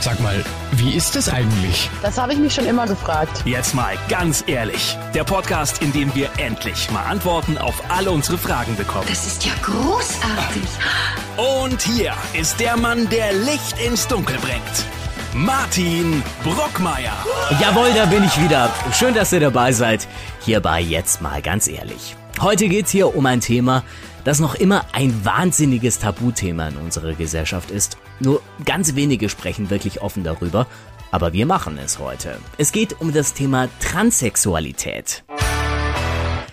Sag mal, wie ist es eigentlich? Das habe ich mich schon immer gefragt. Jetzt mal ganz ehrlich. Der Podcast, in dem wir endlich mal Antworten auf alle unsere Fragen bekommen. Das ist ja großartig. Und hier ist der Mann, der Licht ins Dunkel bringt. Martin Brockmeier. Jawohl, da bin ich wieder. Schön, dass ihr dabei seid. Hierbei jetzt mal ganz ehrlich. Heute geht's hier um ein Thema, das noch immer ein wahnsinniges Tabuthema in unserer Gesellschaft ist. Nur ganz wenige sprechen wirklich offen darüber, aber wir machen es heute. Es geht um das Thema Transsexualität.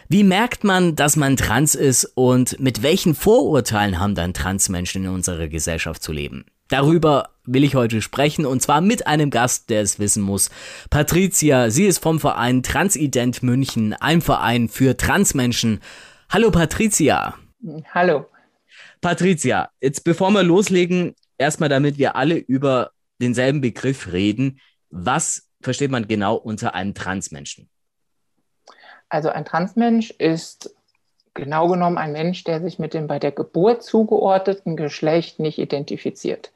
Wie merkt man, dass man trans ist und mit welchen Vorurteilen haben dann Transmenschen in unserer Gesellschaft zu leben? Darüber will ich heute sprechen und zwar mit einem Gast, der es wissen muss. Patricia, sie ist vom Verein Transident München, ein Verein für Transmenschen. Hallo Patricia. Hallo. Patricia, jetzt bevor wir loslegen, erstmal damit wir alle über denselben Begriff reden. Was versteht man genau unter einem Transmenschen? Also ein Transmensch ist genau genommen ein Mensch, der sich mit dem bei der Geburt zugeordneten Geschlecht nicht identifiziert.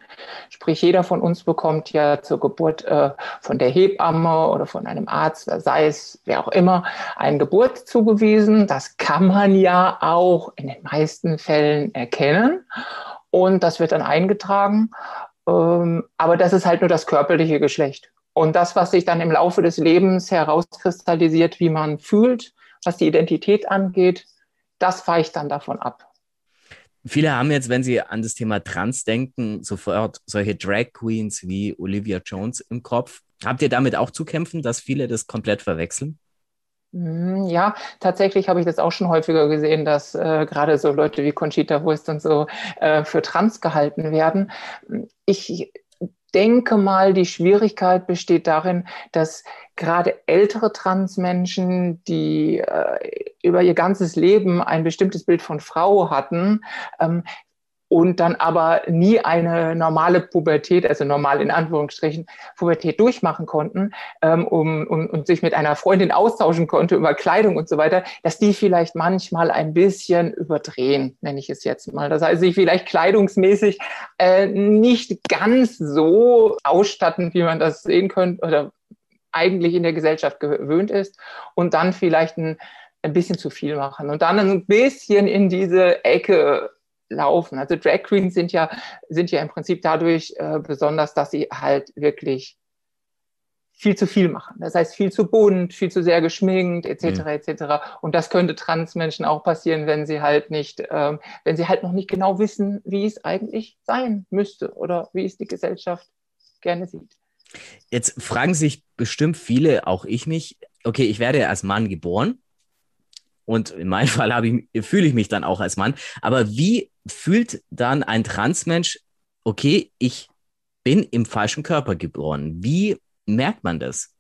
Sprich, jeder von uns bekommt ja zur Geburt äh, von der Hebamme oder von einem Arzt, sei es wer auch immer, eine Geburt zugewiesen. Das kann man ja auch in den meisten Fällen erkennen und das wird dann eingetragen. Ähm, aber das ist halt nur das körperliche Geschlecht. Und das, was sich dann im Laufe des Lebens herauskristallisiert, wie man fühlt, was die Identität angeht, das weicht dann davon ab. Viele haben jetzt, wenn sie an das Thema Trans denken, sofort solche Drag Queens wie Olivia Jones im Kopf. Habt ihr damit auch zu kämpfen, dass viele das komplett verwechseln? Hm, ja, tatsächlich habe ich das auch schon häufiger gesehen, dass äh, gerade so Leute wie Conchita Wurst und so äh, für trans gehalten werden. Ich denke mal, die Schwierigkeit besteht darin, dass gerade ältere Transmenschen, die äh, über ihr ganzes Leben ein bestimmtes Bild von Frau hatten, ähm, und dann aber nie eine normale Pubertät, also normal in Anführungsstrichen, Pubertät durchmachen konnten ähm, um, um, und sich mit einer Freundin austauschen konnte über Kleidung und so weiter, dass die vielleicht manchmal ein bisschen überdrehen, nenne ich es jetzt mal. Das heißt, sich vielleicht kleidungsmäßig äh, nicht ganz so ausstatten, wie man das sehen könnte oder eigentlich in der Gesellschaft gewöhnt ist und dann vielleicht ein, ein bisschen zu viel machen und dann ein bisschen in diese Ecke laufen. Also Drag Queens sind ja, sind ja im Prinzip dadurch äh, besonders, dass sie halt wirklich viel zu viel machen. Das heißt, viel zu bunt, viel zu sehr geschminkt, etc., mhm. etc. Und das könnte Transmenschen auch passieren, wenn sie halt nicht, ähm, wenn sie halt noch nicht genau wissen, wie es eigentlich sein müsste oder wie es die Gesellschaft gerne sieht. Jetzt fragen sich bestimmt viele, auch ich mich, okay, ich werde als Mann geboren und in meinem Fall ich, fühle ich mich dann auch als Mann, aber wie fühlt dann ein Transmensch, okay, ich bin im falschen Körper geboren. Wie merkt man das?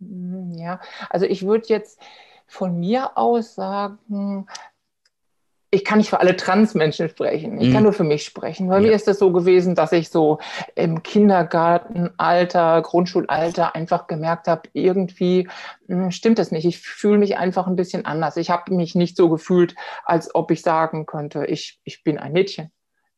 Hm, ja, also ich würde jetzt von mir aus sagen, ich kann nicht für alle Transmenschen sprechen. Ich mhm. kann nur für mich sprechen. Bei ja. mir ist es so gewesen, dass ich so im Kindergartenalter, Grundschulalter einfach gemerkt habe, irgendwie mh, hm, stimmt das nicht. Ich fühle mich einfach ein bisschen anders. Ich habe mich nicht so gefühlt, als ob ich sagen könnte, ich, ich bin ein Mädchen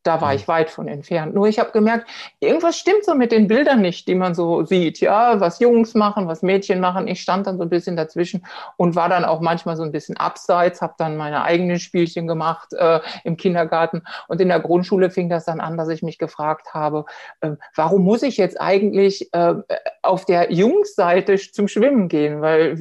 da war ich weit von entfernt. Nur ich habe gemerkt, irgendwas stimmt so mit den Bildern nicht, die man so sieht. Ja, was Jungs machen, was Mädchen machen. Ich stand dann so ein bisschen dazwischen und war dann auch manchmal so ein bisschen abseits, habe dann meine eigenen Spielchen gemacht äh, im Kindergarten. Und in der Grundschule fing das dann an, dass ich mich gefragt habe, äh, warum muss ich jetzt eigentlich äh, auf der Jungsseite zum Schwimmen gehen? Weil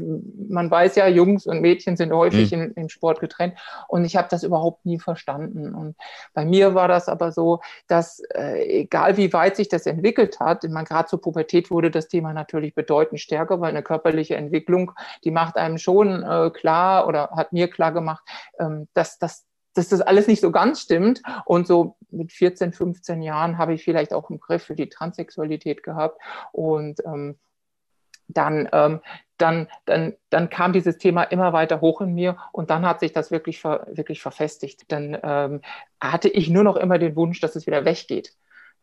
man weiß ja, Jungs und Mädchen sind häufig mhm. im Sport getrennt. Und ich habe das überhaupt nie verstanden. Und bei mir war das aber so, dass äh, egal wie weit sich das entwickelt hat, man gerade zur Pubertät wurde das Thema natürlich bedeutend stärker, weil eine körperliche Entwicklung, die macht einem schon äh, klar oder hat mir klar gemacht, ähm, dass, dass, dass das alles nicht so ganz stimmt. Und so mit 14, 15 Jahren habe ich vielleicht auch einen Griff für die Transsexualität gehabt. Und ähm, dann, ähm, dann, dann, dann kam dieses Thema immer weiter hoch in mir und dann hat sich das wirklich, ver, wirklich verfestigt. Dann ähm, hatte ich nur noch immer den Wunsch, dass es wieder weggeht.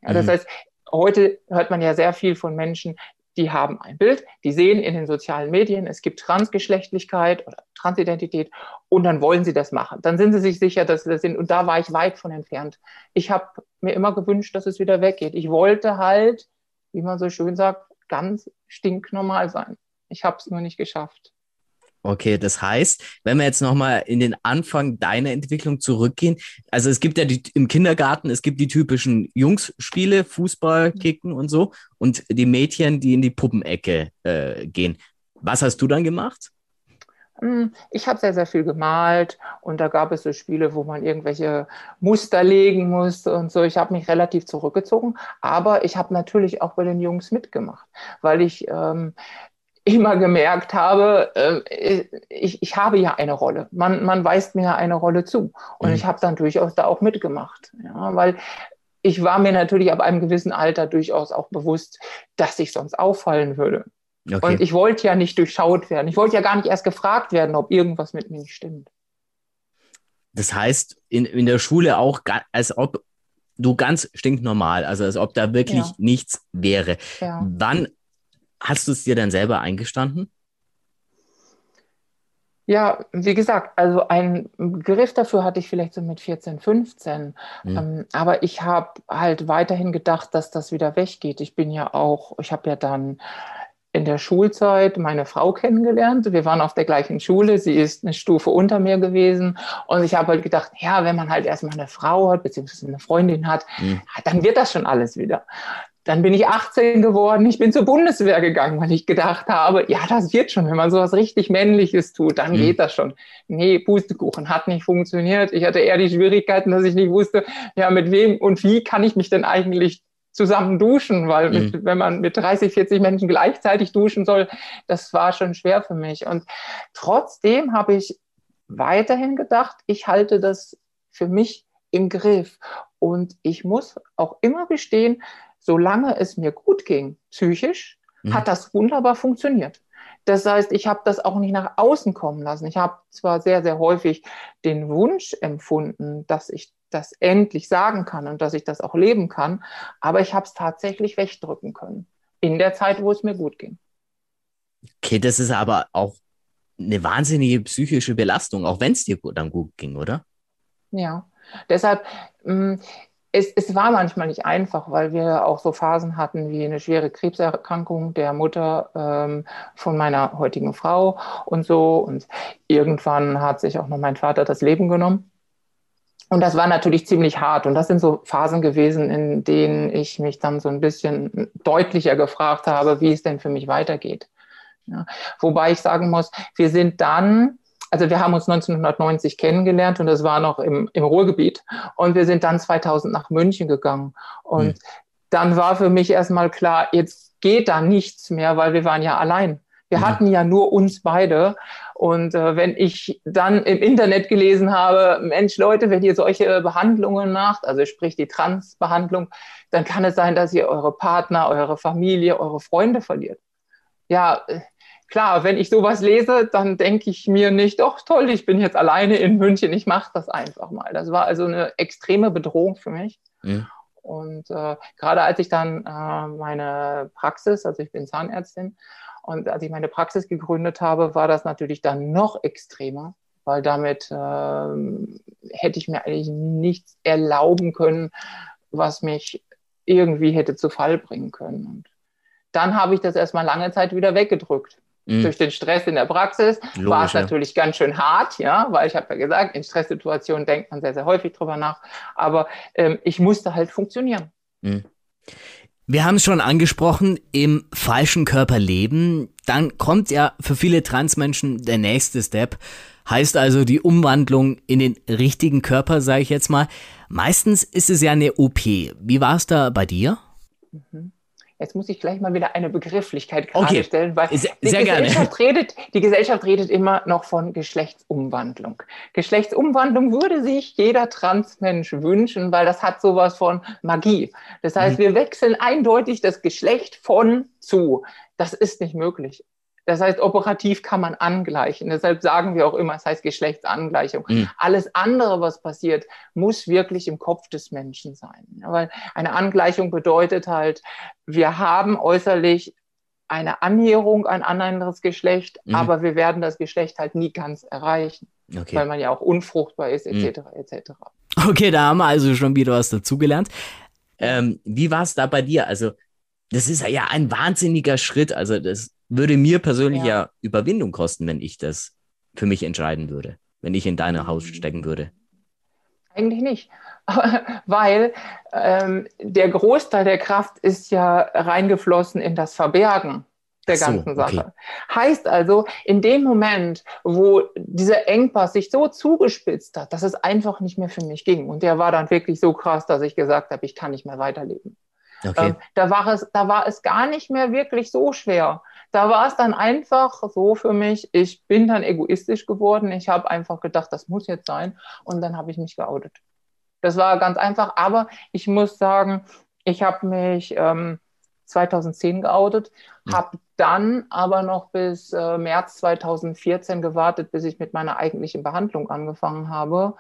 Ja, das mhm. heißt, heute hört man ja sehr viel von Menschen, die haben ein Bild, die sehen in den sozialen Medien, es gibt Transgeschlechtlichkeit oder Transidentität und dann wollen sie das machen. Dann sind sie sich sicher, dass sie das sind und da war ich weit von entfernt. Ich habe mir immer gewünscht, dass es wieder weggeht. Ich wollte halt wie man so schön sagt, ganz stinknormal sein. Ich habe es nur nicht geschafft. Okay, das heißt, wenn wir jetzt nochmal in den Anfang deiner Entwicklung zurückgehen, also es gibt ja die, im Kindergarten, es gibt die typischen Jungsspiele, Fußball. Kicken und so, und die Mädchen, die in die Puppenecke äh, gehen. Was hast du dann gemacht? Hm, ich habe sehr, sehr viel gemalt und da gab es so Spiele, wo man irgendwelche Muster legen musste und so. Ich habe mich relativ zurückgezogen, aber ich habe natürlich auch bei den Jungs mitgemacht, weil ich ähm, immer gemerkt habe, äh, ich, ich habe ja eine Rolle. Man, man weist mir eine Rolle zu. Und mhm. ich habe dann durchaus da auch mitgemacht. Ja, weil ich war mir natürlich ab einem gewissen Alter durchaus auch bewusst, dass ich sonst auffallen würde. Okay. Und ich wollte ja nicht durchschaut werden. Ich wollte ja gar nicht erst gefragt werden, ob irgendwas mit mir nicht stimmt. Das heißt, in, in der Schule auch, als ob du ganz stinknormal, also als ob da wirklich ja. nichts wäre. Ja. Wann hast du es dir dann selber eingestanden? Ja, wie gesagt, also ein Griff dafür hatte ich vielleicht so mit 14, 15. Mhm. Ähm, aber ich habe halt weiterhin gedacht, dass das wieder weggeht. Ich bin ja auch, ich habe ja dann in der Schulzeit meine Frau kennengelernt. Wir waren auf der gleichen Schule. Sie ist eine Stufe unter mir gewesen. Und ich habe halt gedacht, ja, wenn man halt erstmal eine Frau hat, beziehungsweise eine Freundin hat, mhm. dann wird das schon alles wieder. Dann bin ich 18 geworden. Ich bin zur Bundeswehr gegangen, weil ich gedacht habe, ja, das wird schon, wenn man sowas richtig Männliches tut, dann mhm. geht das schon. Nee, Pustekuchen hat nicht funktioniert. Ich hatte eher die Schwierigkeiten, dass ich nicht wusste, ja, mit wem und wie kann ich mich denn eigentlich zusammen duschen, weil mit, mhm. wenn man mit 30, 40 Menschen gleichzeitig duschen soll, das war schon schwer für mich. Und trotzdem habe ich weiterhin gedacht, ich halte das für mich im Griff. Und ich muss auch immer gestehen, solange es mir gut ging, psychisch, mhm. hat das wunderbar funktioniert. Das heißt, ich habe das auch nicht nach außen kommen lassen. Ich habe zwar sehr, sehr häufig den Wunsch empfunden, dass ich das endlich sagen kann und dass ich das auch leben kann. Aber ich habe es tatsächlich wegdrücken können. In der Zeit, wo es mir gut ging. Okay, das ist aber auch eine wahnsinnige psychische Belastung, auch wenn es dir dann gut ging, oder? Ja, deshalb, mm, es, es war manchmal nicht einfach, weil wir auch so Phasen hatten wie eine schwere Krebserkrankung der Mutter ähm, von meiner heutigen Frau und so. Und irgendwann hat sich auch noch mein Vater das Leben genommen. Und das war natürlich ziemlich hart. Und das sind so Phasen gewesen, in denen ich mich dann so ein bisschen deutlicher gefragt habe, wie es denn für mich weitergeht. Ja. Wobei ich sagen muss, wir sind dann, also wir haben uns 1990 kennengelernt und das war noch im, im Ruhrgebiet. Und wir sind dann 2000 nach München gegangen. Und mhm. dann war für mich erstmal klar, jetzt geht da nichts mehr, weil wir waren ja allein. Wir mhm. hatten ja nur uns beide. Und äh, wenn ich dann im Internet gelesen habe, Mensch, Leute, wenn ihr solche Behandlungen macht, also sprich die Transbehandlung, dann kann es sein, dass ihr eure Partner, eure Familie, eure Freunde verliert. Ja, äh, klar, wenn ich sowas lese, dann denke ich mir nicht, doch toll, ich bin jetzt alleine in München, ich mache das einfach mal. Das war also eine extreme Bedrohung für mich. Ja. Und äh, gerade als ich dann äh, meine Praxis, also ich bin Zahnärztin, und als ich meine Praxis gegründet habe, war das natürlich dann noch extremer, weil damit ähm, hätte ich mir eigentlich nichts erlauben können, was mich irgendwie hätte zu Fall bringen können. Und dann habe ich das erstmal lange Zeit wieder weggedrückt. Mhm. Durch den Stress in der Praxis Logisch, war es natürlich ja. ganz schön hart, ja, weil ich habe ja gesagt, in Stresssituationen denkt man sehr, sehr häufig drüber nach. Aber ähm, ich musste halt funktionieren. Mhm. Wir haben es schon angesprochen, im falschen Körper leben, dann kommt ja für viele Transmenschen der nächste Step. Heißt also die Umwandlung in den richtigen Körper, sage ich jetzt mal. Meistens ist es ja eine OP. Wie war es da bei dir? Mhm. Jetzt muss ich gleich mal wieder eine Begrifflichkeit gerade okay. stellen, weil sehr, die, sehr Gesellschaft redet, die Gesellschaft redet immer noch von Geschlechtsumwandlung. Geschlechtsumwandlung würde sich jeder Transmensch wünschen, weil das hat sowas von Magie. Das heißt, mhm. wir wechseln eindeutig das Geschlecht von zu. Das ist nicht möglich. Das heißt, operativ kann man angleichen. Deshalb sagen wir auch immer, es heißt Geschlechtsangleichung. Mhm. Alles andere, was passiert, muss wirklich im Kopf des Menschen sein. Weil eine Angleichung bedeutet halt, wir haben äußerlich eine Annäherung an ein anderes Geschlecht, mhm. aber wir werden das Geschlecht halt nie ganz erreichen, okay. weil man ja auch unfruchtbar ist, etc. Mhm. etc. Okay, da haben wir also schon wieder was dazugelernt. Ähm, wie war es da bei dir? Also das ist ja ein wahnsinniger Schritt. Also das würde mir persönlich ja. Ja. Überwindung kosten, wenn ich das für mich entscheiden würde, wenn ich in deine Mhm. Haus stecken würde. Eigentlich nicht, weil ähm, der Großteil der Kraft ist ja reingeflossen in das Verbergen der Ach so, ganzen okay. Sache. Heißt also, in dem Moment, wo dieser Engpass sich so zugespitzt hat, dass es einfach nicht mehr für mich ging. Und der war dann wirklich so krass, dass ich gesagt habe, ich kann nicht mehr weiterleben. Okay. Ähm, da, war es, da war es gar nicht mehr wirklich so schwer. Da war es dann einfach so für mich, ich bin dann egoistisch geworden. Ich habe einfach gedacht, das muss jetzt sein. Und dann habe ich mich geoutet. Das war ganz einfach. Aber ich muss sagen, ich habe mich ähm, 2010 geoutet, Mhm. habe dann aber noch bis äh, März 2014 gewartet, bis ich mit meiner eigentlichen Behandlung angefangen habe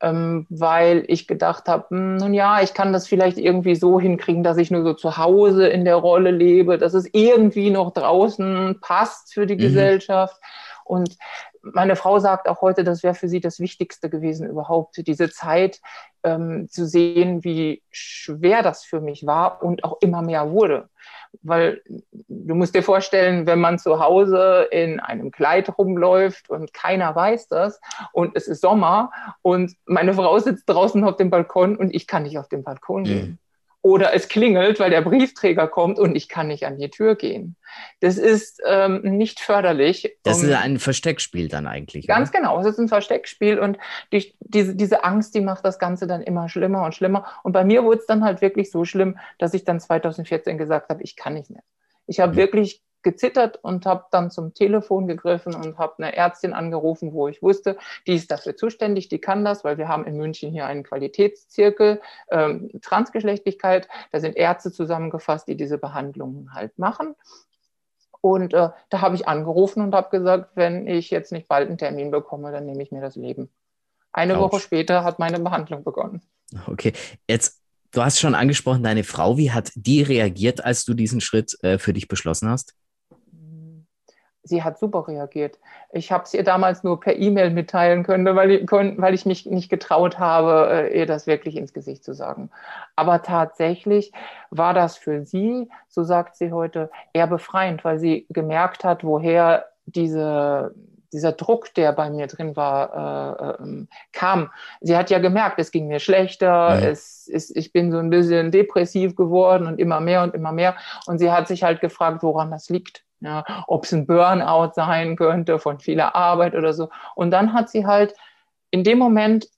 ähm, weil ich gedacht habe, hm, nun ja, ich kann das vielleicht irgendwie so hinkriegen, dass ich nur so zu Hause in der Rolle lebe, dass es irgendwie noch draußen passt für die Mhm. Gesellschaft. Und meine Frau sagt auch heute, das wäre für sie das Wichtigste gewesen überhaupt, diese Zeit ähm, zu sehen, wie schwer das für mich war und auch immer mehr wurde. Weil du musst dir vorstellen, wenn man zu Hause in einem Kleid rumläuft und keiner weiß das und es ist Sommer und meine Frau sitzt draußen auf dem Balkon und ich kann nicht auf den Balkon gehen. Oder es klingelt, weil der Briefträger kommt und ich kann nicht an die Tür gehen. Das ist ähm, nicht förderlich. Das ist ein Versteckspiel dann eigentlich. Ganz oder? genau, es ist ein Versteckspiel und die, diese, diese Angst, die macht das Ganze dann immer schlimmer und schlimmer. Und bei mir wurde es dann halt wirklich so schlimm, dass ich dann 2014 gesagt habe, ich kann nicht mehr. Ich habe Mhm. wirklich gezittert und habe dann zum Telefon gegriffen und habe eine Ärztin angerufen, wo ich wusste, die ist dafür zuständig, die kann das, weil wir haben in München hier einen Qualitätszirkel ähm, Transgeschlechtlichkeit. Da sind Ärzte zusammengefasst, die diese Behandlungen halt machen. Und äh, da habe ich angerufen und habe gesagt, wenn ich jetzt nicht bald einen Termin bekomme, dann nehme ich mir das Leben. Eine Autsch. Woche später hat meine Behandlung begonnen. Okay, jetzt, du hast schon angesprochen, deine Frau, wie hat die reagiert, als du diesen Schritt äh, für dich beschlossen hast? Sie hat super reagiert. Ich habe es ihr damals nur per E-Mail mitteilen können, weil ich, können, weil ich mich nicht getraut habe, äh, ihr das wirklich ins Gesicht zu sagen. Aber tatsächlich war das für sie, so sagt sie heute, eher befreiend, weil sie gemerkt hat, woher diese, dieser Druck, der bei mir drin war, äh, ähm, kam. Sie hat ja gemerkt, es ging mir schlechter, es ist, ich bin so ein bisschen depressiv geworden und immer mehr und immer mehr. Und sie hat sich halt gefragt, woran das liegt. Ja, ob es ein Burnout sein könnte von vieler Arbeit oder so. Und dann hat sie halt in dem Moment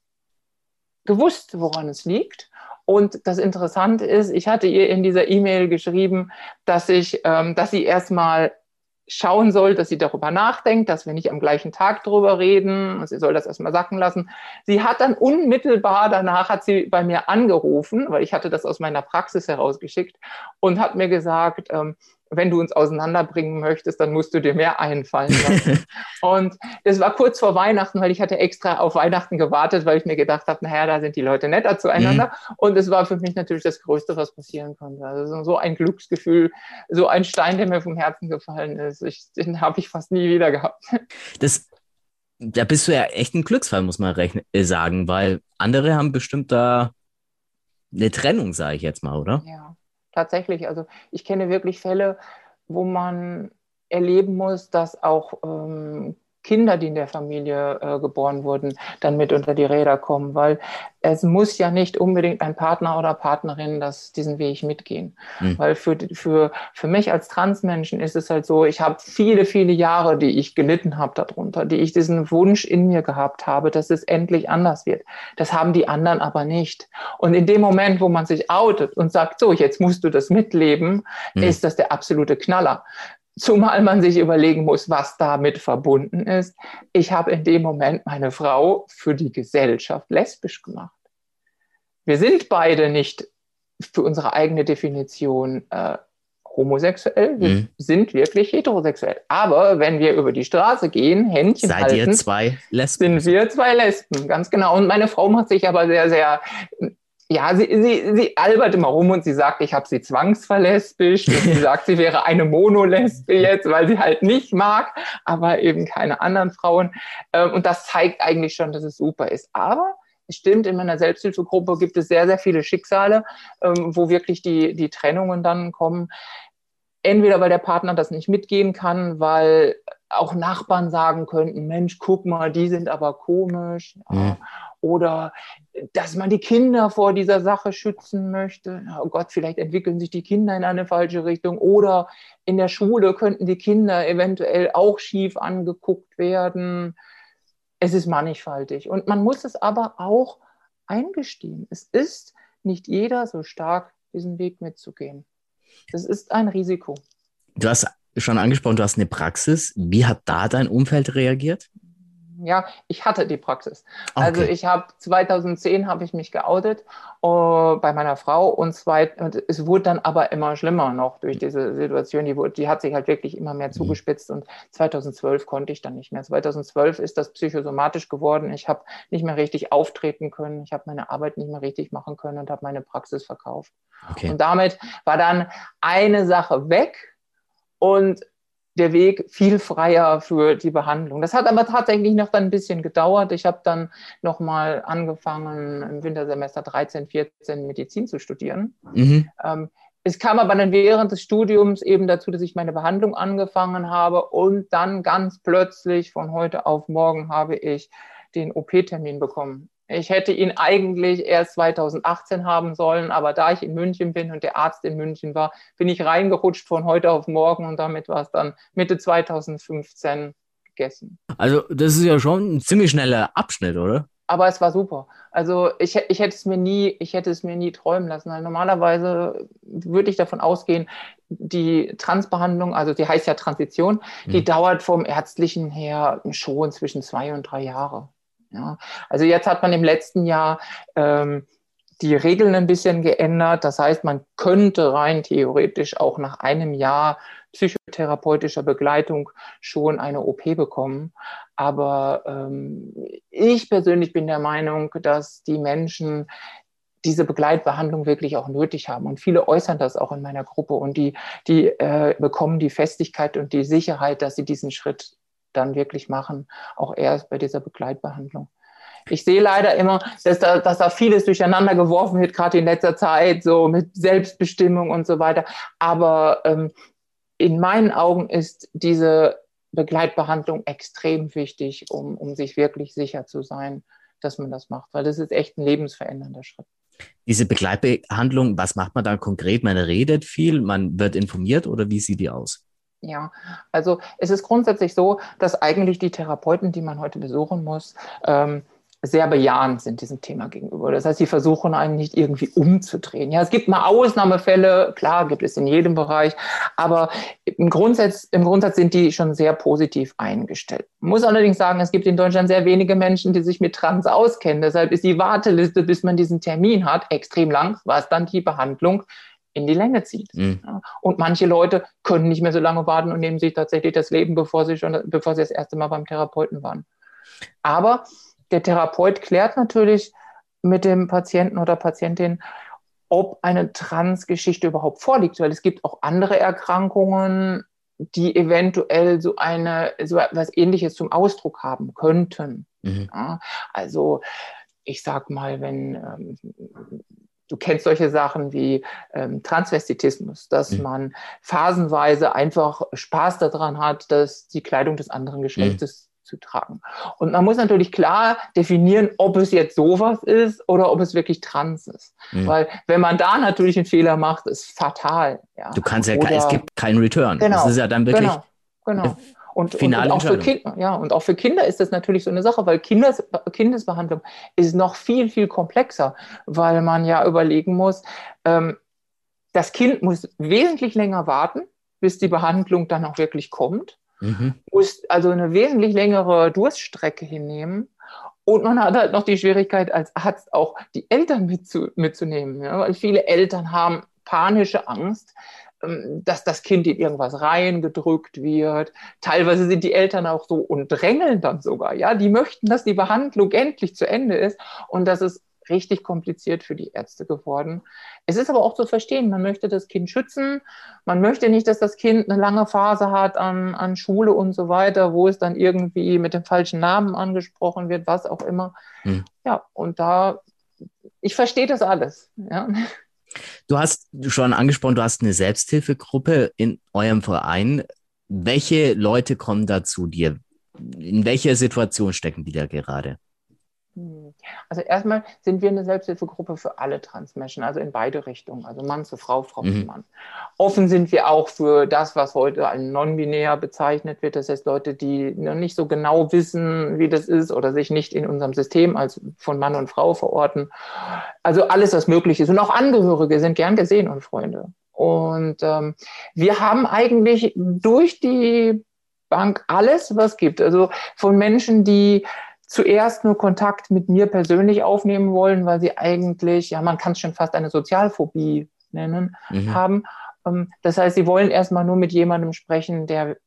gewusst, woran es liegt. Und das Interessante ist, ich hatte ihr in dieser E-Mail geschrieben, dass ich, ähm, dass sie erstmal schauen soll, dass sie darüber nachdenkt, dass wir nicht am gleichen Tag drüber reden und sie soll das erstmal sacken lassen. Sie hat dann unmittelbar danach hat sie bei mir angerufen, weil ich hatte das aus meiner Praxis herausgeschickt und hat mir gesagt, ähm, wenn du uns auseinanderbringen möchtest, dann musst du dir mehr einfallen lassen. und das war kurz vor Weihnachten, weil ich hatte extra auf Weihnachten gewartet, weil ich mir gedacht habe, naja, da sind die Leute netter zueinander. Mhm. Und es war für mich natürlich das Größte, was passieren konnte. Also so ein Glücksgefühl, so ein Stein, der mir vom Herzen gefallen ist. Ich, den habe ich fast nie wieder gehabt. Das, da bist du ja echt ein Glücksfall, muss man rechnen, äh, sagen, weil andere haben bestimmt da eine Trennung, sage ich jetzt mal, oder? Ja tatsächlich. Also ich kenne wirklich Fälle, wo man erleben muss, dass auch ähm, Kinder, die in der Familie äh, geboren wurden, dann mit unter die Räder kommen, weil es muss ja nicht unbedingt ein Partner oder Partnerin das, diesen Weg mitgehen. Mhm. Weil für, für, für mich als Transmenschen ist es halt so, ich habe viele, viele Jahre, die ich gelitten habe darunter, die ich diesen Wunsch in mir gehabt habe, dass es endlich anders wird. Das haben die anderen aber nicht. Und in dem Moment, wo man sich outet und sagt, so, jetzt musst du das mitleben, mhm. ist das der absolute Knaller. Zumal man sich überlegen muss, was damit verbunden ist. Ich habe in dem Moment meine Frau für die Gesellschaft lesbisch gemacht. Wir sind beide nicht für unsere eigene Definition äh, homosexuell, wir mhm. sind wirklich heterosexuell. Aber wenn wir über die Straße gehen, Händchen Seid halten, ihr zwei Lesben? sind wir zwei Lesben, ganz genau. Und meine Frau macht sich aber sehr, sehr ja, sie, sie, sie albert immer rum und sie sagt, ich habe sie zwangsverlesbisch. Sie sagt, sie wäre eine Monolesbe jetzt, weil sie halt nicht mag, aber eben keine anderen Frauen. Ähm, Und das zeigt eigentlich schon, dass es super ist. Aber stimmt, in meiner Selbsthilfegruppe gibt es sehr, sehr viele Schicksale, ähm, wo wirklich die, die Trennungen dann kommen. Entweder weil der Partner das nicht mitgehen kann, weil auch Nachbarn sagen könnten, Mensch, guck mal, die sind aber komisch. Mhm. Oder dass man die Kinder vor dieser Sache schützen möchte. Oh Gott, vielleicht entwickeln sich die Kinder in eine falsche Richtung. Oder in der Schule könnten die Kinder eventuell auch schief angeguckt werden. Es ist mannigfaltig. Und man muss es aber auch eingestehen. Es ist nicht jeder so stark, diesen Weg mitzugehen. Das ist ein Risiko. Du hast schon angesprochen, du hast eine Praxis. Wie hat da dein Umfeld reagiert? Ja, ich hatte die Praxis. Also okay. Also ich habe 2010 habe ich mich geoutet uh, bei meiner Frau und, zweit, und es wurde dann aber immer schlimmer noch durch diese Situation. Die, wurde, die hat sich halt wirklich immer mehr mhm. zugespitzt und 2012 konnte ich dann nicht mehr. 2012 ist das psychosomatisch geworden. Ich habe nicht mehr richtig auftreten können. Ich habe meine Arbeit nicht mehr richtig machen können und habe meine Praxis verkauft. Okay. Und damit war dann eine Sache weg und der Weg viel freier für die Behandlung. Das hat aber tatsächlich noch dann ein bisschen gedauert. Ich habe dann nochmal angefangen, im Wintersemester 13, 14 Medizin zu studieren. Mhm. Ähm, es kam aber dann während des Studiums eben dazu, dass ich meine Behandlung angefangen habe und dann ganz plötzlich von heute auf morgen habe ich den OP-Termin bekommen. Ich hätte ihn eigentlich erst 2018 haben sollen, aber da ich in München bin und der Arzt in München war, bin ich reingerutscht von heute auf morgen und damit war es dann Mitte 2015 gegessen. Also das ist ja schon ein ziemlich schneller Abschnitt, oder? Aber es war super. Also ich, ich hätte es mir nie, ich hätte es mir nie träumen lassen. Weil normalerweise würde ich davon ausgehen, die Transbehandlung, also die heißt ja Transition, die mhm. dauert vom ärztlichen her schon zwischen zwei und drei Jahre. Ja. Also jetzt hat man im letzten Jahr ähm, die Regeln ein bisschen geändert. Das heißt, man könnte rein theoretisch auch nach einem Jahr psychotherapeutischer Begleitung schon eine OP bekommen. Aber ähm, ich persönlich bin der Meinung, dass die Menschen diese Begleitbehandlung wirklich auch nötig haben. Und viele äußern das auch in meiner Gruppe und die, die äh, bekommen die Festigkeit und die Sicherheit, dass sie diesen Schritt dann wirklich machen, auch erst bei dieser Begleitbehandlung. Ich sehe leider immer, dass da, dass da vieles durcheinander geworfen wird, gerade in letzter Zeit, so mit Selbstbestimmung und so weiter. Aber ähm, in meinen Augen ist diese Begleitbehandlung extrem wichtig, um, um sich wirklich sicher zu sein, dass man das macht, weil das ist echt ein lebensverändernder Schritt. Diese Begleitbehandlung, was macht man da konkret? Man redet viel, man wird informiert oder wie sieht die aus? Ja, also es ist grundsätzlich so, dass eigentlich die Therapeuten, die man heute besuchen muss, ähm, sehr bejahend sind diesem Thema gegenüber. Das heißt, sie versuchen einen nicht irgendwie umzudrehen. Ja, es gibt mal Ausnahmefälle, klar, gibt es in jedem Bereich, aber im Grundsatz, im Grundsatz sind die schon sehr positiv eingestellt. Ich muss allerdings sagen, es gibt in Deutschland sehr wenige Menschen, die sich mit Trans auskennen. Deshalb ist die Warteliste, bis man diesen Termin hat, extrem lang, was dann die Behandlung in die Länge zieht. Mhm. Und manche Leute können nicht mehr so lange warten und nehmen sich tatsächlich das Leben, bevor sie schon, bevor sie das erste Mal beim Therapeuten waren. Aber der Therapeut klärt natürlich mit dem Patienten oder Patientin, ob eine Transgeschichte überhaupt vorliegt, weil es gibt auch andere Erkrankungen, die eventuell so eine so etwas Ähnliches zum Ausdruck haben könnten. Mhm. Ja, also ich sag mal, wenn ähm, Du kennst solche Sachen wie ähm, Transvestitismus, dass mhm. man phasenweise einfach Spaß daran hat, dass die Kleidung des anderen Geschlechtes mhm. zu tragen. Und man muss natürlich klar definieren, ob es jetzt sowas ist oder ob es wirklich trans ist. Mhm. Weil wenn man da natürlich einen Fehler macht, ist fatal. Ja. Du kannst ja, oder, es gibt keinen Return. Genau, das ist ja dann wirklich. Genau, genau. Und, und, und, auch für Kinder, ja, und auch für Kinder ist das natürlich so eine Sache, weil Kindes, Kindesbehandlung ist noch viel, viel komplexer, weil man ja überlegen muss, ähm, das Kind muss wesentlich länger warten, bis die Behandlung dann auch wirklich kommt, mhm. muss also eine wesentlich längere Durststrecke hinnehmen. Und man hat halt noch die Schwierigkeit als Arzt auch die Eltern mitzu, mitzunehmen, ja, weil viele Eltern haben panische Angst, dass das Kind in irgendwas reingedrückt wird. Teilweise sind die Eltern auch so und drängeln dann sogar. Ja, die möchten, dass die Behandlung endlich zu Ende ist und dass es richtig kompliziert für die Ärzte geworden. Es ist aber auch zu verstehen, man möchte das Kind schützen, man möchte nicht, dass das Kind eine lange Phase hat an, an Schule und so weiter, wo es dann irgendwie mit dem falschen Namen angesprochen wird, was auch immer. Hm. Ja, und da, ich verstehe das alles. Ja. Du hast schon angesprochen, du hast eine Selbsthilfegruppe in eurem Verein. Welche Leute kommen da zu dir? In welcher Situation stecken die da gerade? Hm. Also erstmal sind wir eine Selbsthilfegruppe für alle Transmenschen, also in beide Richtungen, also Mann zu Frau, Frau mhm. zu Mann. Offen sind wir auch für das, was heute als non-binär bezeichnet wird, das heißt Leute, die noch nicht so genau wissen, wie das ist oder sich nicht in unserem System als von Mann und Frau verorten. Also alles, was möglich ist. Und auch Angehörige sind gern gesehen und Freunde. Und ähm, wir haben eigentlich durch die Bank alles, was gibt. Also von Menschen, die zuerst nur Kontakt mit mir persönlich aufnehmen wollen, weil sie eigentlich, ja, man kann es schon fast eine Sozialphobie nennen, mhm. haben. Ähm, das heißt, sie wollen erstmal nur mit jemandem sprechen, der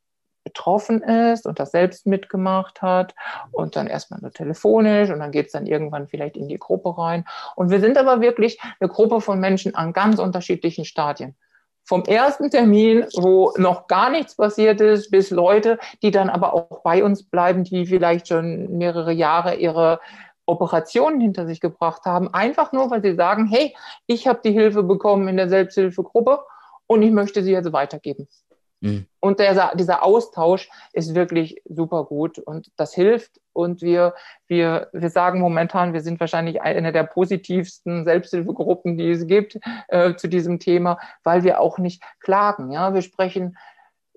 betroffen ist und das selbst mitgemacht hat und dann erstmal nur telefonisch und dann geht es dann irgendwann vielleicht in die Gruppe rein. Und wir sind aber wirklich eine Gruppe von Menschen an ganz unterschiedlichen Stadien vom ersten Termin, wo noch gar nichts passiert ist, bis Leute, die dann aber auch bei uns bleiben, die vielleicht schon mehrere Jahre ihre Operationen hinter sich gebracht haben, einfach nur, weil sie sagen, hey, ich habe die Hilfe bekommen in der Selbsthilfegruppe und ich möchte sie jetzt weitergeben. Mhm. Und der, dieser Austausch ist wirklich super gut und das hilft. Und wir, wir, wir sagen momentan, wir sind wahrscheinlich eine der positivsten Selbsthilfegruppen, die es gibt äh, zu diesem Thema, weil wir auch nicht klagen. Ja, wir sprechen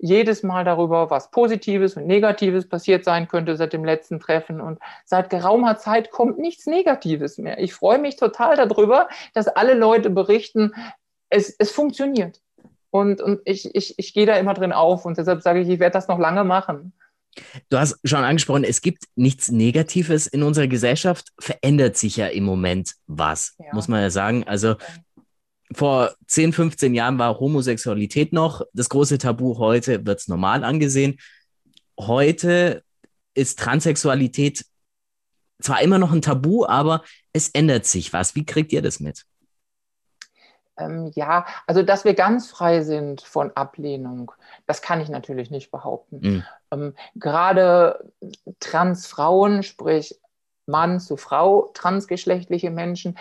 jedes Mal darüber, was Positives und Negatives passiert sein könnte seit dem letzten Treffen. Und seit geraumer Zeit kommt nichts Negatives mehr. Ich freue mich total darüber, dass alle Leute berichten, es, es funktioniert. Und, und ich, ich, ich gehe da immer drin auf und deshalb sage ich, ich werde das noch lange machen. Du hast schon angesprochen, es gibt nichts Negatives in unserer Gesellschaft, verändert sich ja im Moment was, ja. muss man ja sagen. Also vor 10, 15 Jahren war Homosexualität noch das große Tabu, heute wird es normal angesehen. Heute ist Transsexualität zwar immer noch ein Tabu, aber es ändert sich was. Wie kriegt ihr das mit? Ähm, ja, also dass wir ganz frei sind von Ablehnung, das kann ich natürlich nicht behaupten. Mhm. Ähm, gerade Transfrauen, sprich Mann zu Frau, transgeschlechtliche Menschen,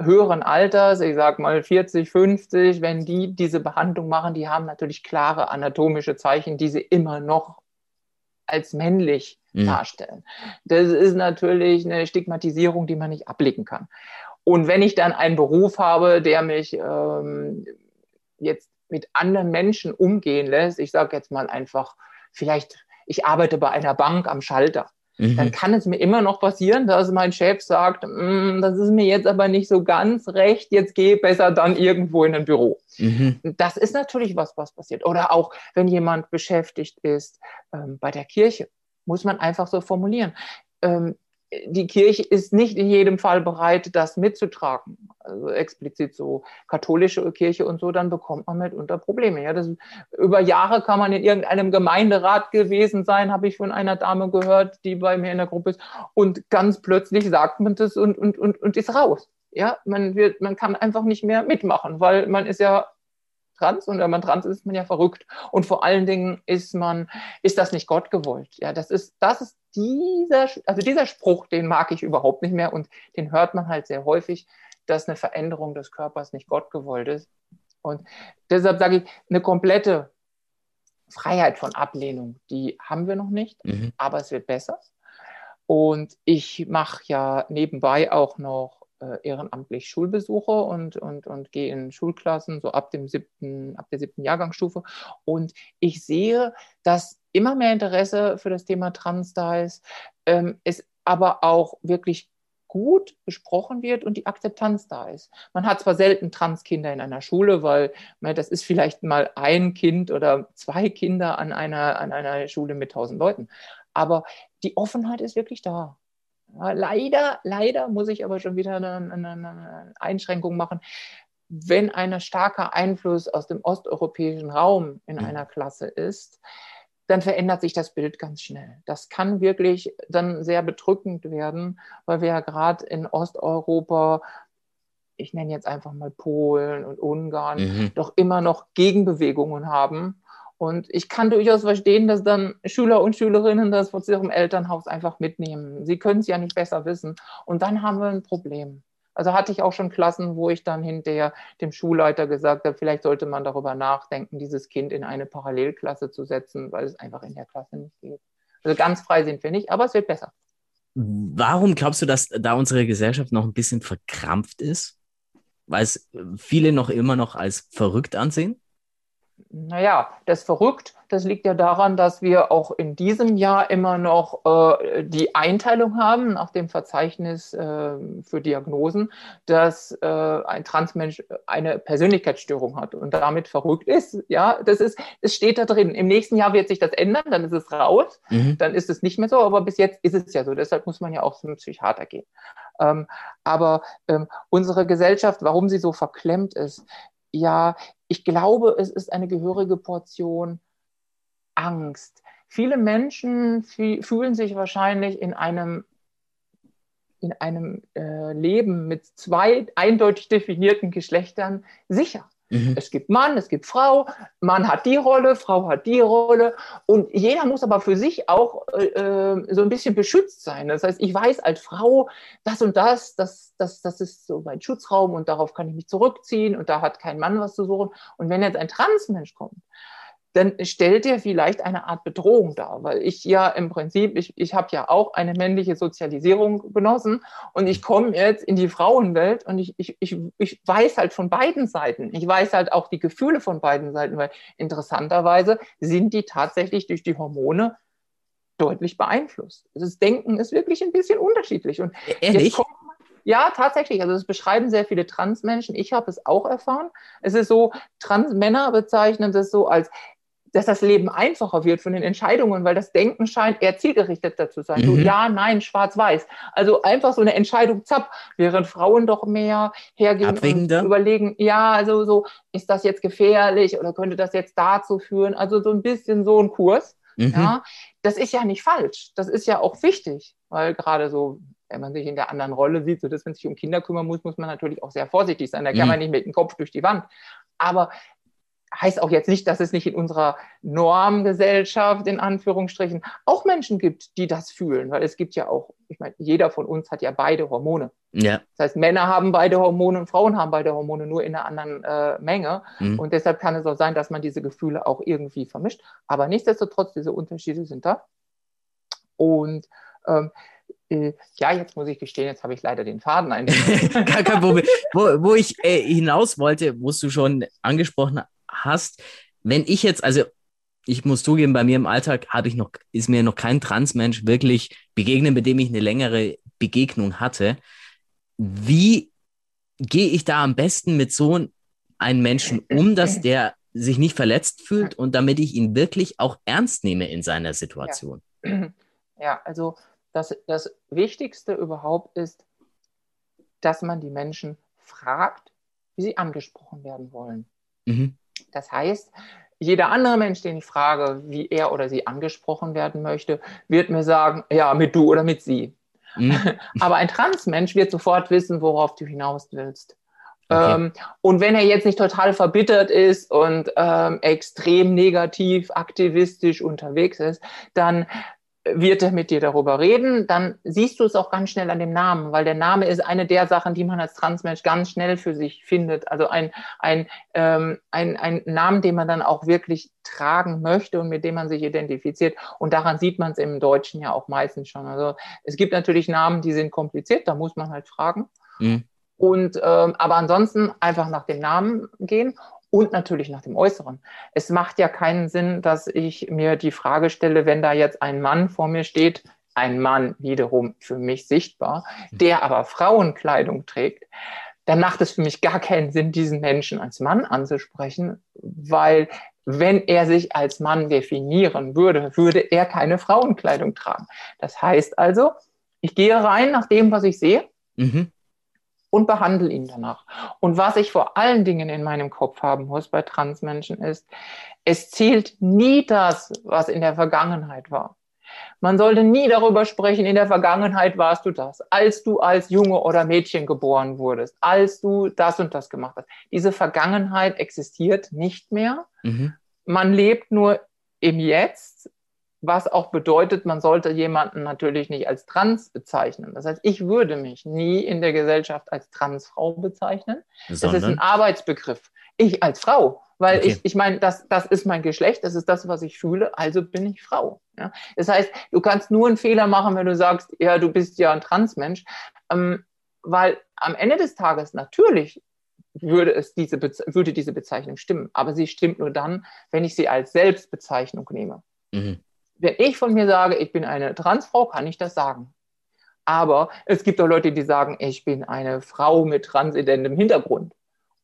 höheren Alters, ich sag mal 40, 50, wenn die diese Behandlung machen, die haben natürlich klare anatomische Zeichen, die sie immer noch als männlich mhm. darstellen. Das ist natürlich eine Stigmatisierung, die man nicht ablicken kann. Und wenn ich dann einen Beruf habe, der mich ähm, jetzt mit anderen Menschen umgehen lässt, ich sage jetzt mal einfach, vielleicht, ich arbeite bei einer Bank am Schalter. Mhm. Dann kann es mir immer noch passieren, dass mein Chef sagt, mm, das ist mir jetzt aber nicht so ganz recht, jetzt geh besser dann irgendwo in ein Büro. Mhm. Das ist natürlich was, was passiert. Oder auch, wenn jemand beschäftigt ist ähm, bei der Kirche, muss man einfach so formulieren. Ähm, die Kirche ist nicht in jedem Fall bereit, das mitzutragen. Also explizit so katholische Kirche und so, dann bekommt man mitunter Probleme. Ja, das, über Jahre kann man in irgendeinem Gemeinderat gewesen sein, habe ich von einer Dame gehört, die bei mir in der Gruppe ist. Und ganz plötzlich sagt man das und, und, und, und ist raus. Ja, man wird, man kann einfach nicht mehr mitmachen, weil man ist ja trans und wenn man trans ist, ist man ja verrückt. Und vor allen Dingen ist man, ist das nicht Gott gewollt. Ja, das ist, das ist dieser, also dieser Spruch, den mag ich überhaupt nicht mehr und den hört man halt sehr häufig, dass eine Veränderung des Körpers nicht Gott gewollt ist. Und deshalb sage ich, eine komplette Freiheit von Ablehnung, die haben wir noch nicht, mhm. aber es wird besser. Und ich mache ja nebenbei auch noch äh, ehrenamtlich Schulbesuche und, und, und gehe in Schulklassen, so ab dem siebten, ab der siebten Jahrgangsstufe. Und ich sehe, dass immer mehr Interesse für das Thema Trans da ist, ähm, es aber auch wirklich gut besprochen wird und die Akzeptanz da ist. Man hat zwar selten Transkinder in einer Schule, weil das ist vielleicht mal ein Kind oder zwei Kinder an einer, an einer Schule mit tausend Leuten, aber die Offenheit ist wirklich da. Leider, leider muss ich aber schon wieder eine, eine, eine Einschränkung machen. Wenn ein starker Einfluss aus dem osteuropäischen Raum in mhm. einer Klasse ist, dann verändert sich das Bild ganz schnell. Das kann wirklich dann sehr bedrückend werden, weil wir ja gerade in Osteuropa ich nenne jetzt einfach mal Polen und Ungarn, mhm. doch immer noch Gegenbewegungen haben. Und ich kann durchaus verstehen, dass dann Schüler und Schülerinnen das von ihrem Elternhaus einfach mitnehmen. Sie können es ja nicht besser wissen. Und dann haben wir ein Problem. Also hatte ich auch schon Klassen, wo ich dann hinterher dem Schulleiter gesagt habe, vielleicht sollte man darüber nachdenken, dieses Kind in eine Parallelklasse zu setzen, weil es einfach in der Klasse nicht geht. Also ganz frei sind wir nicht, aber es wird besser. Warum glaubst du, dass da unsere Gesellschaft noch ein bisschen verkrampft ist? Weil es viele noch immer noch als verrückt ansehen? Naja, das verrückt, das liegt ja daran, dass wir auch in diesem Jahr immer noch äh, die Einteilung haben nach dem Verzeichnis äh, für Diagnosen, dass äh, ein Transmensch eine Persönlichkeitsstörung hat und damit verrückt ist. Ja, das ist, es steht da drin. Im nächsten Jahr wird sich das ändern, dann ist es raus, mhm. dann ist es nicht mehr so, aber bis jetzt ist es ja so. Deshalb muss man ja auch zum Psychiater gehen. Ähm, aber ähm, unsere Gesellschaft, warum sie so verklemmt ist, ja, ich glaube, es ist eine gehörige Portion Angst. Viele Menschen fühlen sich wahrscheinlich in einem, in einem äh, Leben mit zwei eindeutig definierten Geschlechtern sicher. Mhm. Es gibt Mann, es gibt Frau, Mann hat die Rolle, Frau hat die Rolle und jeder muss aber für sich auch äh, äh, so ein bisschen beschützt sein. Das heißt, ich weiß als Frau, das und das, das, das, das ist so mein Schutzraum und darauf kann ich mich zurückziehen und da hat kein Mann was zu suchen. Und wenn jetzt ein Transmensch kommt, dann stellt er vielleicht eine Art Bedrohung dar, weil ich ja im Prinzip, ich, ich habe ja auch eine männliche Sozialisierung genossen und ich komme jetzt in die Frauenwelt und ich, ich, ich, ich weiß halt von beiden Seiten. Ich weiß halt auch die Gefühle von beiden Seiten, weil interessanterweise sind die tatsächlich durch die Hormone deutlich beeinflusst. Das Denken ist wirklich ein bisschen unterschiedlich. Und Ehrlich? Kommt, ja, tatsächlich. Also das beschreiben sehr viele Transmenschen. Ich habe es auch erfahren. Es ist so, Transmänner bezeichnen das so als dass das Leben einfacher wird von den Entscheidungen, weil das Denken scheint eher zielgerichteter zu sein. Mhm. So ja, nein, schwarz-weiß. Also einfach so eine Entscheidung zapp, während Frauen doch mehr hergehen Abwägender. und überlegen, ja, also so, ist das jetzt gefährlich oder könnte das jetzt dazu führen? Also so ein bisschen so ein Kurs. Mhm. Ja, das ist ja nicht falsch. Das ist ja auch wichtig, weil gerade so, wenn man sich in der anderen Rolle sieht, so dass man sich um Kinder kümmern muss, muss man natürlich auch sehr vorsichtig sein. Da kann mhm. man nicht mit dem Kopf durch die Wand. Aber heißt auch jetzt nicht, dass es nicht in unserer Normgesellschaft, in Anführungsstrichen, auch Menschen gibt, die das fühlen. Weil es gibt ja auch, ich meine, jeder von uns hat ja beide Hormone. Ja. Das heißt, Männer haben beide Hormone und Frauen haben beide Hormone, nur in einer anderen äh, Menge. Mhm. Und deshalb kann es auch sein, dass man diese Gefühle auch irgendwie vermischt. Aber nichtsdestotrotz, diese Unterschiede sind da. Und ähm, äh, ja, jetzt muss ich gestehen, jetzt habe ich leider den Faden ein. Gar kein Problem. Wo, wo ich äh, hinaus wollte, wo du schon angesprochen hast, wenn ich jetzt, also ich muss zugeben, bei mir im Alltag habe ich noch, ist mir noch kein Transmensch wirklich begegnet, mit dem ich eine längere Begegnung hatte. Wie gehe ich da am besten mit so einem Menschen um, dass der sich nicht verletzt fühlt und damit ich ihn wirklich auch ernst nehme in seiner Situation? Ja, ja also das, das Wichtigste überhaupt ist, dass man die Menschen fragt, wie sie angesprochen werden wollen. Mhm. Das heißt, jeder andere Mensch, den ich frage, wie er oder sie angesprochen werden möchte, wird mir sagen, ja, mit du oder mit sie. Mhm. Aber ein Transmensch wird sofort wissen, worauf du hinaus willst. Okay. Ähm, und wenn er jetzt nicht total verbittert ist und ähm, extrem negativ, aktivistisch unterwegs ist, dann wird er mit dir darüber reden, dann siehst du es auch ganz schnell an dem Namen, weil der Name ist eine der Sachen, die man als Transmensch ganz schnell für sich findet. Also ein, ein, ähm, ein, ein Namen, den man dann auch wirklich tragen möchte und mit dem man sich identifiziert. Und daran sieht man es im Deutschen ja auch meistens schon. Also es gibt natürlich Namen, die sind kompliziert, da muss man halt fragen. Mhm. Und ähm, aber ansonsten einfach nach dem Namen gehen und natürlich nach dem Äußeren. Es macht ja keinen Sinn, dass ich mir die Frage stelle, wenn da jetzt ein Mann vor mir steht, ein Mann wiederum für mich sichtbar, der aber Frauenkleidung trägt, dann macht es für mich gar keinen Sinn, diesen Menschen als Mann anzusprechen, weil wenn er sich als Mann definieren würde, würde er keine Frauenkleidung tragen. Das heißt also, ich gehe rein nach dem, was ich sehe. Mhm und behandle ihn danach. Und was ich vor allen Dingen in meinem Kopf haben muss bei Transmenschen ist, es zählt nie das, was in der Vergangenheit war. Man sollte nie darüber sprechen, in der Vergangenheit warst du das, als du als Junge oder Mädchen geboren wurdest, als du das und das gemacht hast. Diese Vergangenheit existiert nicht mehr. Mhm. Man lebt nur im Jetzt, was auch bedeutet, man sollte jemanden natürlich nicht als trans bezeichnen. Das heißt, ich würde mich nie in der Gesellschaft als Transfrau bezeichnen. Sondern? Das ist ein Arbeitsbegriff. Ich als Frau weil okay. ich, ich meine, das, das ist mein Geschlecht, das ist das, was ich fühle, also bin ich Frau. Ja? Das heißt, du kannst nur einen Fehler machen, wenn du sagst, ja, du bist ja ein Transmensch, ähm, weil am Ende des Tages natürlich würde, es diese, würde diese Bezeichnung stimmen, aber sie stimmt nur dann, wenn ich sie als Selbstbezeichnung nehme. Mhm. Wenn ich von mir sage, ich bin eine Transfrau, kann ich das sagen. Aber es gibt auch Leute, die sagen, ich bin eine Frau mit transidentem Hintergrund.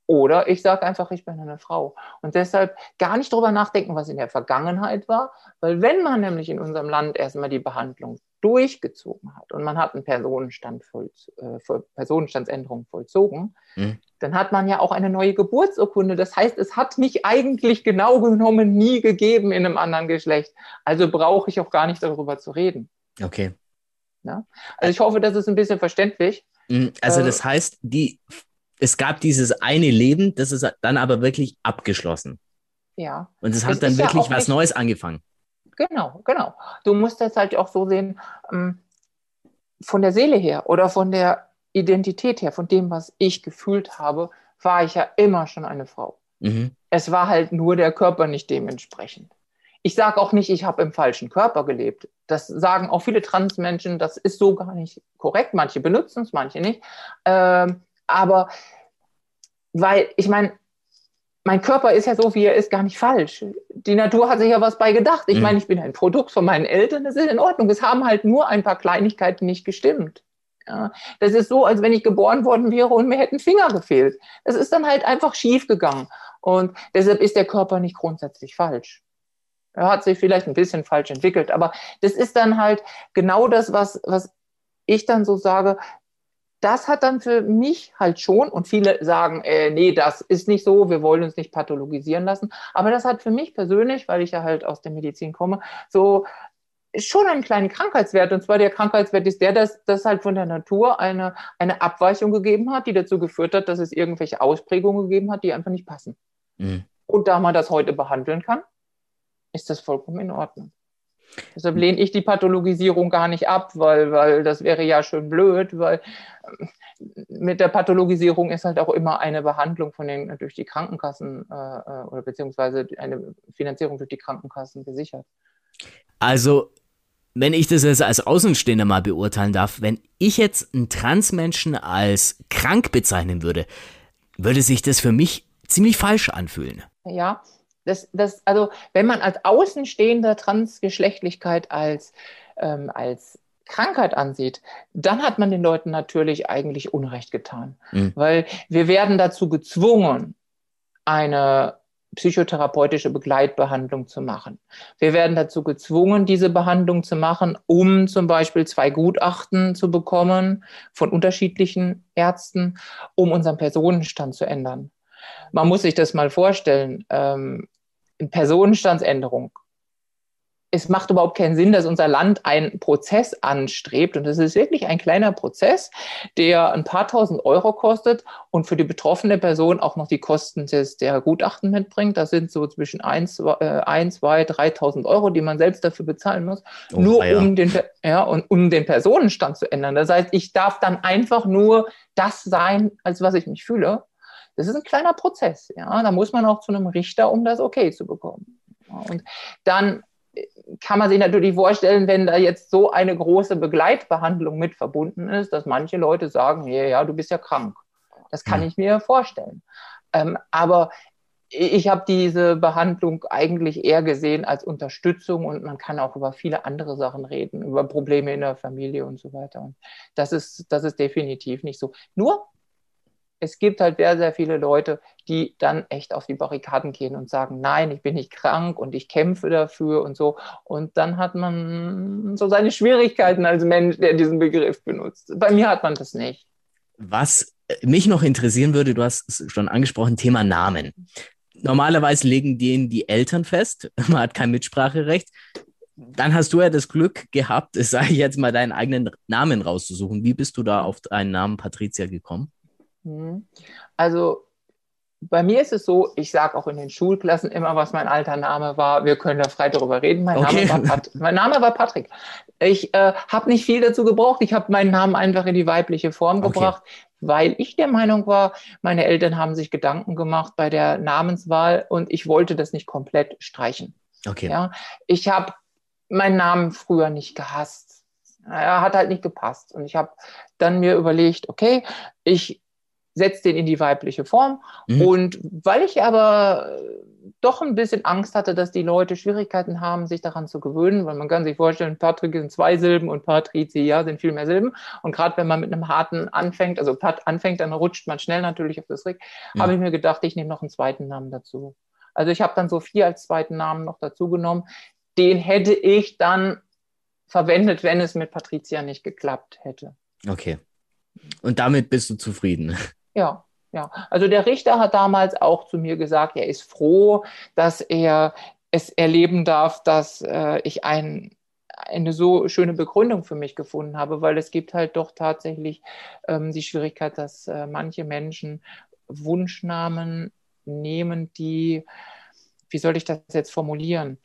Oder ich sage einfach, ich bin eine Frau. Und deshalb gar nicht darüber nachdenken, was in der Vergangenheit war, weil wenn man nämlich in unserem Land erstmal die Behandlung durchgezogen hat und man hat einen Personenstand voll, äh, Personenstandsänderung vollzogen, mhm. dann hat man ja auch eine neue Geburtsurkunde. Das heißt, es hat mich eigentlich genau genommen nie gegeben in einem anderen Geschlecht. Also brauche ich auch gar nicht darüber zu reden. Okay. Ja? Also ich hoffe, das ist ein bisschen verständlich. Mhm. Also das äh, heißt, die es gab dieses eine Leben, das ist dann aber wirklich abgeschlossen. Ja. Und es hat das dann wirklich ja was nicht, Neues angefangen. Genau, genau. Du musst das halt auch so sehen, ähm, von der Seele her oder von der Identität her, von dem, was ich gefühlt habe, war ich ja immer schon eine Frau. Mhm. Es war halt nur der Körper nicht dementsprechend. Ich sage auch nicht, ich habe im falschen Körper gelebt. Das sagen auch viele Transmenschen, das ist so gar nicht korrekt. Manche benutzen es, manche nicht. Ähm, aber weil, ich meine, mein Körper ist ja so, wie er ist, gar nicht falsch. Die Natur hat sich ja was bei gedacht. Ich mhm. meine, ich bin ein Produkt von meinen Eltern, das ist in Ordnung. Es haben halt nur ein paar Kleinigkeiten nicht gestimmt. Ja, das ist so, als wenn ich geboren worden wäre und mir hätten Finger gefehlt. Das ist dann halt einfach schief gegangen. Und deshalb ist der Körper nicht grundsätzlich falsch. Er hat sich vielleicht ein bisschen falsch entwickelt, aber das ist dann halt genau das, was, was ich dann so sage, das hat dann für mich halt schon, und viele sagen, äh, nee, das ist nicht so, wir wollen uns nicht pathologisieren lassen, aber das hat für mich persönlich, weil ich ja halt aus der Medizin komme, so schon einen kleinen Krankheitswert. Und zwar der Krankheitswert ist der, dass das halt von der Natur eine, eine Abweichung gegeben hat, die dazu geführt hat, dass es irgendwelche Ausprägungen gegeben hat, die einfach nicht passen. Mhm. Und da man das heute behandeln kann, ist das vollkommen in Ordnung. Deshalb lehne ich die Pathologisierung gar nicht ab, weil, weil das wäre ja schön blöd, weil ähm, mit der Pathologisierung ist halt auch immer eine Behandlung von den, durch die Krankenkassen äh, äh, oder beziehungsweise eine Finanzierung durch die Krankenkassen gesichert. Also, wenn ich das jetzt als Außenstehender mal beurteilen darf, wenn ich jetzt einen Transmenschen als krank bezeichnen würde, würde sich das für mich ziemlich falsch anfühlen. Ja, das, das, also wenn man als Außenstehender Transgeschlechtlichkeit als, ähm, als Krankheit ansieht, dann hat man den Leuten natürlich eigentlich Unrecht getan. Mhm. Weil wir werden dazu gezwungen, eine psychotherapeutische Begleitbehandlung zu machen. Wir werden dazu gezwungen, diese Behandlung zu machen, um zum Beispiel zwei Gutachten zu bekommen von unterschiedlichen Ärzten, um unseren Personenstand zu ändern. Man muss sich das mal vorstellen. Ähm, Personenstandsänderung. Es macht überhaupt keinen Sinn, dass unser Land einen Prozess anstrebt. Und das ist wirklich ein kleiner Prozess, der ein paar tausend Euro kostet und für die betroffene Person auch noch die Kosten des, der Gutachten mitbringt. Das sind so zwischen 1, 2, 3.000 Euro, die man selbst dafür bezahlen muss, oh, nur ja. um, den, ja, und, um den Personenstand zu ändern. Das heißt, ich darf dann einfach nur das sein, als was ich mich fühle. Das ist ein kleiner Prozess. Ja? Da muss man auch zu einem Richter, um das okay zu bekommen. Und dann äh, kann man sich natürlich vorstellen, wenn da jetzt so eine große Begleitbehandlung mit verbunden ist, dass manche Leute sagen, ja, ja, du bist ja krank. Das kann ich mir vorstellen. Ähm, aber ich habe diese Behandlung eigentlich eher gesehen als Unterstützung und man kann auch über viele andere Sachen reden, über Probleme in der Familie und so weiter. Und das ist, das ist definitiv nicht so. Nur es gibt halt sehr, sehr viele Leute, die dann echt auf die Barrikaden gehen und sagen, nein, ich bin nicht krank und ich kämpfe dafür und so. Und dann hat man so seine Schwierigkeiten als Mensch, der diesen Begriff benutzt. Bei mir hat man das nicht. Was mich noch interessieren würde, du hast es schon angesprochen, Thema Namen. Normalerweise legen den die Eltern fest, man hat kein Mitspracherecht. Dann hast du ja das Glück gehabt, sage ich jetzt mal, deinen eigenen Namen rauszusuchen. Wie bist du da auf deinen Namen Patricia gekommen? Mhm. Also bei mir ist es so, ich sage auch in den Schulklassen immer, was mein alter Name war. Wir können da frei darüber reden. Mein, okay. Name, war Pat mein Name war Patrick. Ich äh, habe nicht viel dazu gebraucht. Ich habe meinen Namen einfach in die weibliche Form okay. gebracht, weil ich der Meinung war, meine Eltern haben sich Gedanken gemacht bei der Namenswahl und ich wollte das nicht komplett streichen. Okay. Ja, ich habe meinen Namen früher nicht gehasst. Er hat halt nicht gepasst. Und ich habe dann mir überlegt, okay, ich setze den in die weibliche Form. Mhm. Und weil ich aber doch ein bisschen Angst hatte, dass die Leute Schwierigkeiten haben, sich daran zu gewöhnen, weil man kann sich vorstellen, Patrick sind zwei Silben und Patricia sind viel mehr Silben. Und gerade wenn man mit einem harten anfängt, also Pat anfängt, dann rutscht man schnell natürlich auf das Rick, mhm. habe ich mir gedacht, ich nehme noch einen zweiten Namen dazu. Also ich habe dann Sophie als zweiten Namen noch dazu genommen. Den hätte ich dann verwendet, wenn es mit Patricia nicht geklappt hätte. Okay. Und damit bist du zufrieden? Ja, ja. Also der Richter hat damals auch zu mir gesagt, er ist froh, dass er es erleben darf, dass äh, ich ein, eine so schöne Begründung für mich gefunden habe, weil es gibt halt doch tatsächlich ähm, die Schwierigkeit, dass äh, manche Menschen Wunschnamen nehmen, die, wie soll ich das jetzt formulieren,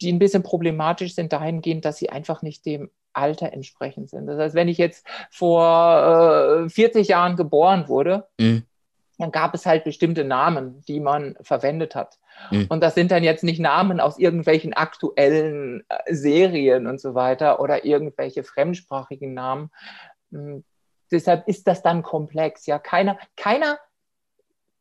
die ein bisschen problematisch sind dahingehend, dass sie einfach nicht dem Alter entsprechend sind. Das heißt, wenn ich jetzt vor äh, 40 Jahren geboren wurde, mhm. dann gab es halt bestimmte Namen, die man verwendet hat. Mhm. Und das sind dann jetzt nicht Namen aus irgendwelchen aktuellen äh, Serien und so weiter oder irgendwelche fremdsprachigen Namen. Mhm. Deshalb ist das dann komplex. Ja, keiner, keiner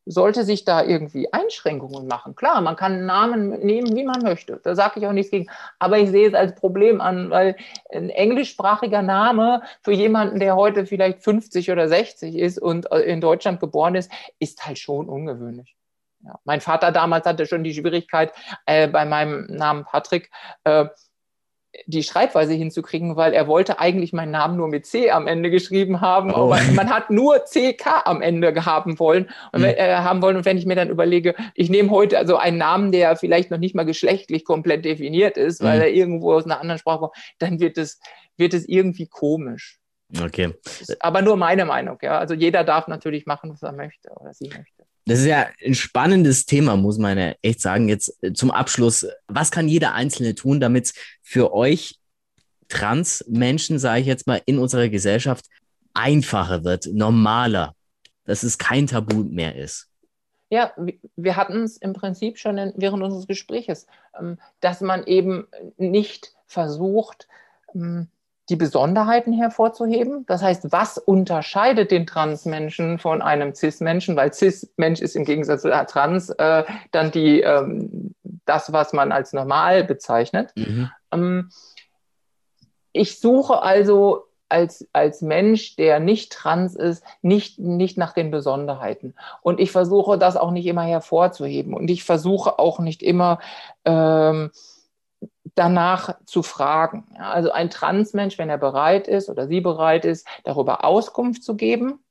sollte sich da irgendwie Einschränkungen machen. Klar, man kann Namen nehmen, wie man möchte. Da sage ich auch nichts gegen. Aber ich sehe es als Problem an, weil ein englischsprachiger Name für jemanden, der heute vielleicht 50 oder 60 ist und in Deutschland geboren ist, ist halt schon ungewöhnlich. Ja. Mein Vater damals hatte schon die Schwierigkeit äh, bei meinem Namen Patrick. Äh, die Schreibweise hinzukriegen, weil er wollte eigentlich meinen Namen nur mit C am Ende geschrieben haben, oh. aber man hat nur CK am Ende haben wollen und mhm. äh, haben wollen. Und wenn ich mir dann überlege, ich nehme heute also einen Namen, der vielleicht noch nicht mal geschlechtlich komplett definiert ist, weil mhm. er irgendwo aus einer anderen Sprache kommt, dann wird es, wird es irgendwie komisch. Okay. Aber nur meine Meinung, ja. Also jeder darf natürlich machen, was er möchte oder sie möchte. Das ist ja ein spannendes Thema, muss man ja echt sagen. Jetzt äh, zum Abschluss, was kann jeder Einzelne tun, damit es für euch Trans-Menschen, sage ich jetzt mal, in unserer Gesellschaft einfacher wird, normaler, dass es kein Tabu mehr ist? Ja, wir hatten es im Prinzip schon während unseres Gespräches, ähm, dass man eben nicht versucht, ähm, die Besonderheiten hervorzuheben. Das heißt, was unterscheidet den Transmenschen von einem Cis-Menschen? Weil Cis-Mensch ist im Gegensatz zu Trans äh, dann die, ähm, das, was man als normal bezeichnet. Mhm. Ähm, ich suche also als, als Mensch, der nicht trans ist, nicht, nicht nach den Besonderheiten. Und ich versuche das auch nicht immer hervorzuheben. Und ich versuche auch nicht immer, ähm, danach zu fragen. also ein Transmensch, wenn er bereit ist oder sie bereit ist, darüber Auskunft zu geben,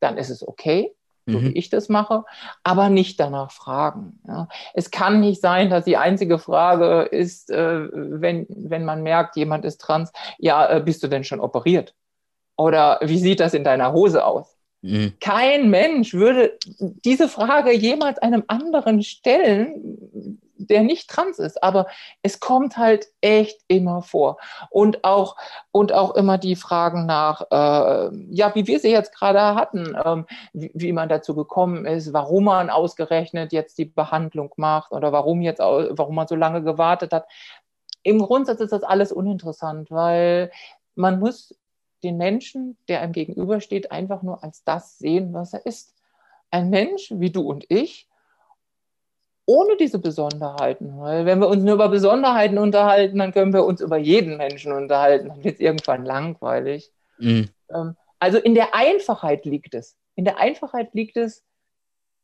dann ist es okay, so mhm. wie ich das mache, aber nicht danach fragen. Ja. Es kann nicht sein, dass die einzige Frage ist, äh, wenn, wenn man merkt, jemand ist trans, ja, äh, bist du denn schon operiert? Oder wie sieht das in deiner Hose aus? Mhm. Kein Mensch würde diese Frage jemals einem anderen stellen, der nicht trans ist. Aber es kommt halt echt immer vor. Und auch, und auch immer die Fragen nach, äh, ja, wie wir sie jetzt gerade hatten, ähm, wie, wie, man dazu gekommen ist, warum man ausgerechnet jetzt die Behandlung macht oder warum jetzt, warum man so lange gewartet hat. Im Grundsatz ist das alles uninteressant, weil man muss den Menschen, der einem gegenübersteht, einfach nur als das sehen, was er ist. Ein Mensch wie du und ich, ohne diese Besonderheiten. Weil wenn wir uns nur über Besonderheiten unterhalten, dann können wir uns über jeden Menschen unterhalten. Dann wird es irgendwann langweilig. Mhm. Ähm, also in der Einfachheit liegt es. In der Einfachheit liegt es,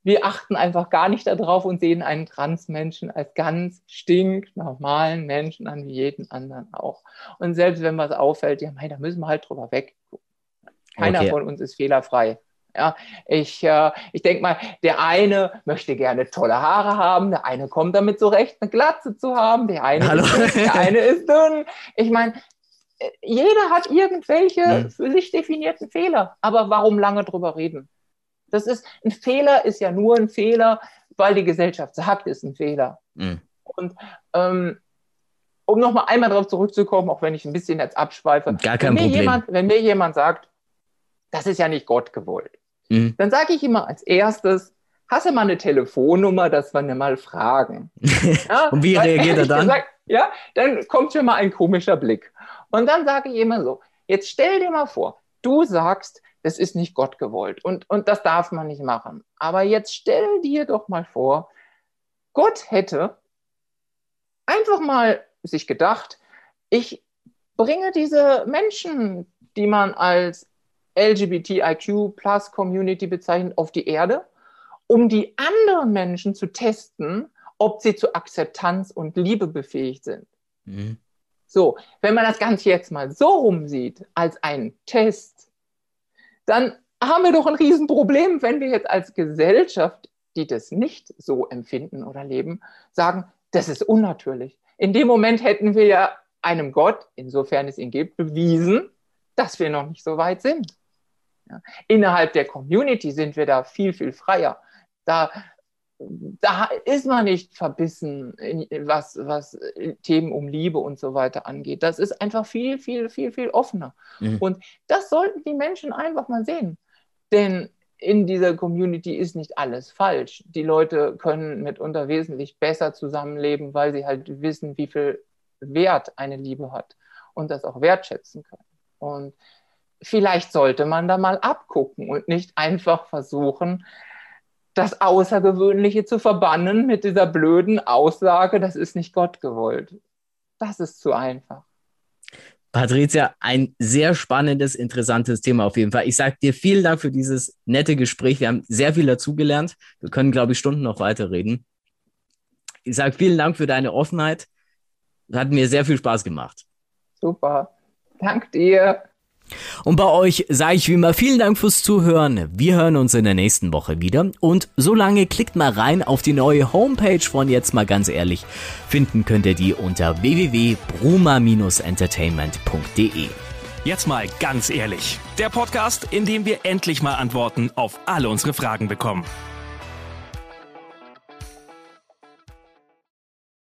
wir achten einfach gar nicht darauf und sehen einen Transmenschen als ganz stinknormalen Menschen an, wie jeden anderen auch. Und selbst wenn was auffällt, ja, mei, da müssen wir halt drüber weg. Keiner okay. von uns ist fehlerfrei. Ja, ich äh, ich denke mal, der eine möchte gerne tolle Haare haben, der eine kommt damit zurecht, eine Glatze zu haben, der eine, Hallo. ist, dünn, der eine ist dünn. Ich meine, äh, jeder hat irgendwelche Mhm. für sich definierten Fehler. Aber warum lange drüber reden? Das ist ein Fehler, ist ja nur ein Fehler, weil die Gesellschaft sagt, ist ein Fehler. Mhm. Und ähm, um nochmal einmal darauf zurückzukommen, auch wenn ich ein bisschen jetzt abschweife, Gar kein wenn, mir Problem. jemand, wenn mir jemand sagt, das ist ja nicht Gott gewollt, Mhm. dann sage ich immer als erstes, hast du mal eine Telefonnummer, dass wir ne mal fragen. Ja, Und wie reagiert er dann? Gesagt, ja, dann kommt schon mal ein komischer Blick. Und dann sage ich immer so, jetzt stell dir mal vor, du sagst, das ist nicht Gott gewollt und, und das darf man nicht machen. Aber jetzt stell dir doch mal vor, Gott hätte einfach mal sich gedacht, ich bringe diese Menschen, die man als LGBTIQ Plus Community bezeichnet, auf die Erde, um die anderen Menschen zu testen, ob sie zu Akzeptanz und Liebe befähigt sind. Mhm. So, wenn man das Ganze jetzt mal so rumsieht, als einen Test, dann haben wir doch ein Riesenproblem, wenn wir jetzt als Gesellschaft, die das nicht so empfinden oder leben, sagen, das ist unnatürlich. In dem Moment hätten wir ja einem Gott, insofern es ihn gibt, bewiesen, dass wir noch nicht so weit sind. Ja. Innerhalb der Community sind wir da viel, viel freier. Da, da ist man nicht verbissen, was, was Themen um Liebe und so weiter angeht. Das ist einfach viel, viel, viel, viel offener. Mhm. Und das sollten die Menschen einfach mal sehen. Denn in dieser Community ist nicht alles falsch. Die Leute können mitunter wesentlich besser zusammenleben, weil sie halt wissen, wie viel Wert eine Liebe hat und das auch wertschätzen können. Und vielleicht sollte man da mal abgucken und nicht einfach versuchen, das Außergewöhnliche zu verbannen mit dieser blöden Aussage, das ist nicht Gott gewollt. Das ist zu einfach. Patricia, ein sehr spannendes, interessantes Thema auf jeden Fall. Ich sage dir vielen Dank für dieses nette Gespräch. Wir haben sehr viel dazugelernt. Wir können, glaube ich, Stunden noch weiterreden. Ich sage vielen Dank für deine Offenheit. Hat mir sehr viel Spaß gemacht. Super. Dank dir. Und bei euch sage ich wie immer vielen Dank fürs Zuhören. Wir hören uns in der nächsten Woche wieder. Und solange klickt mal rein auf die neue Homepage von jetzt mal ganz ehrlich. Finden könnt ihr die unter www.bruma-entertainment.de. Jetzt mal ganz ehrlich. Der Podcast, in dem wir endlich mal Antworten auf alle unsere Fragen bekommen.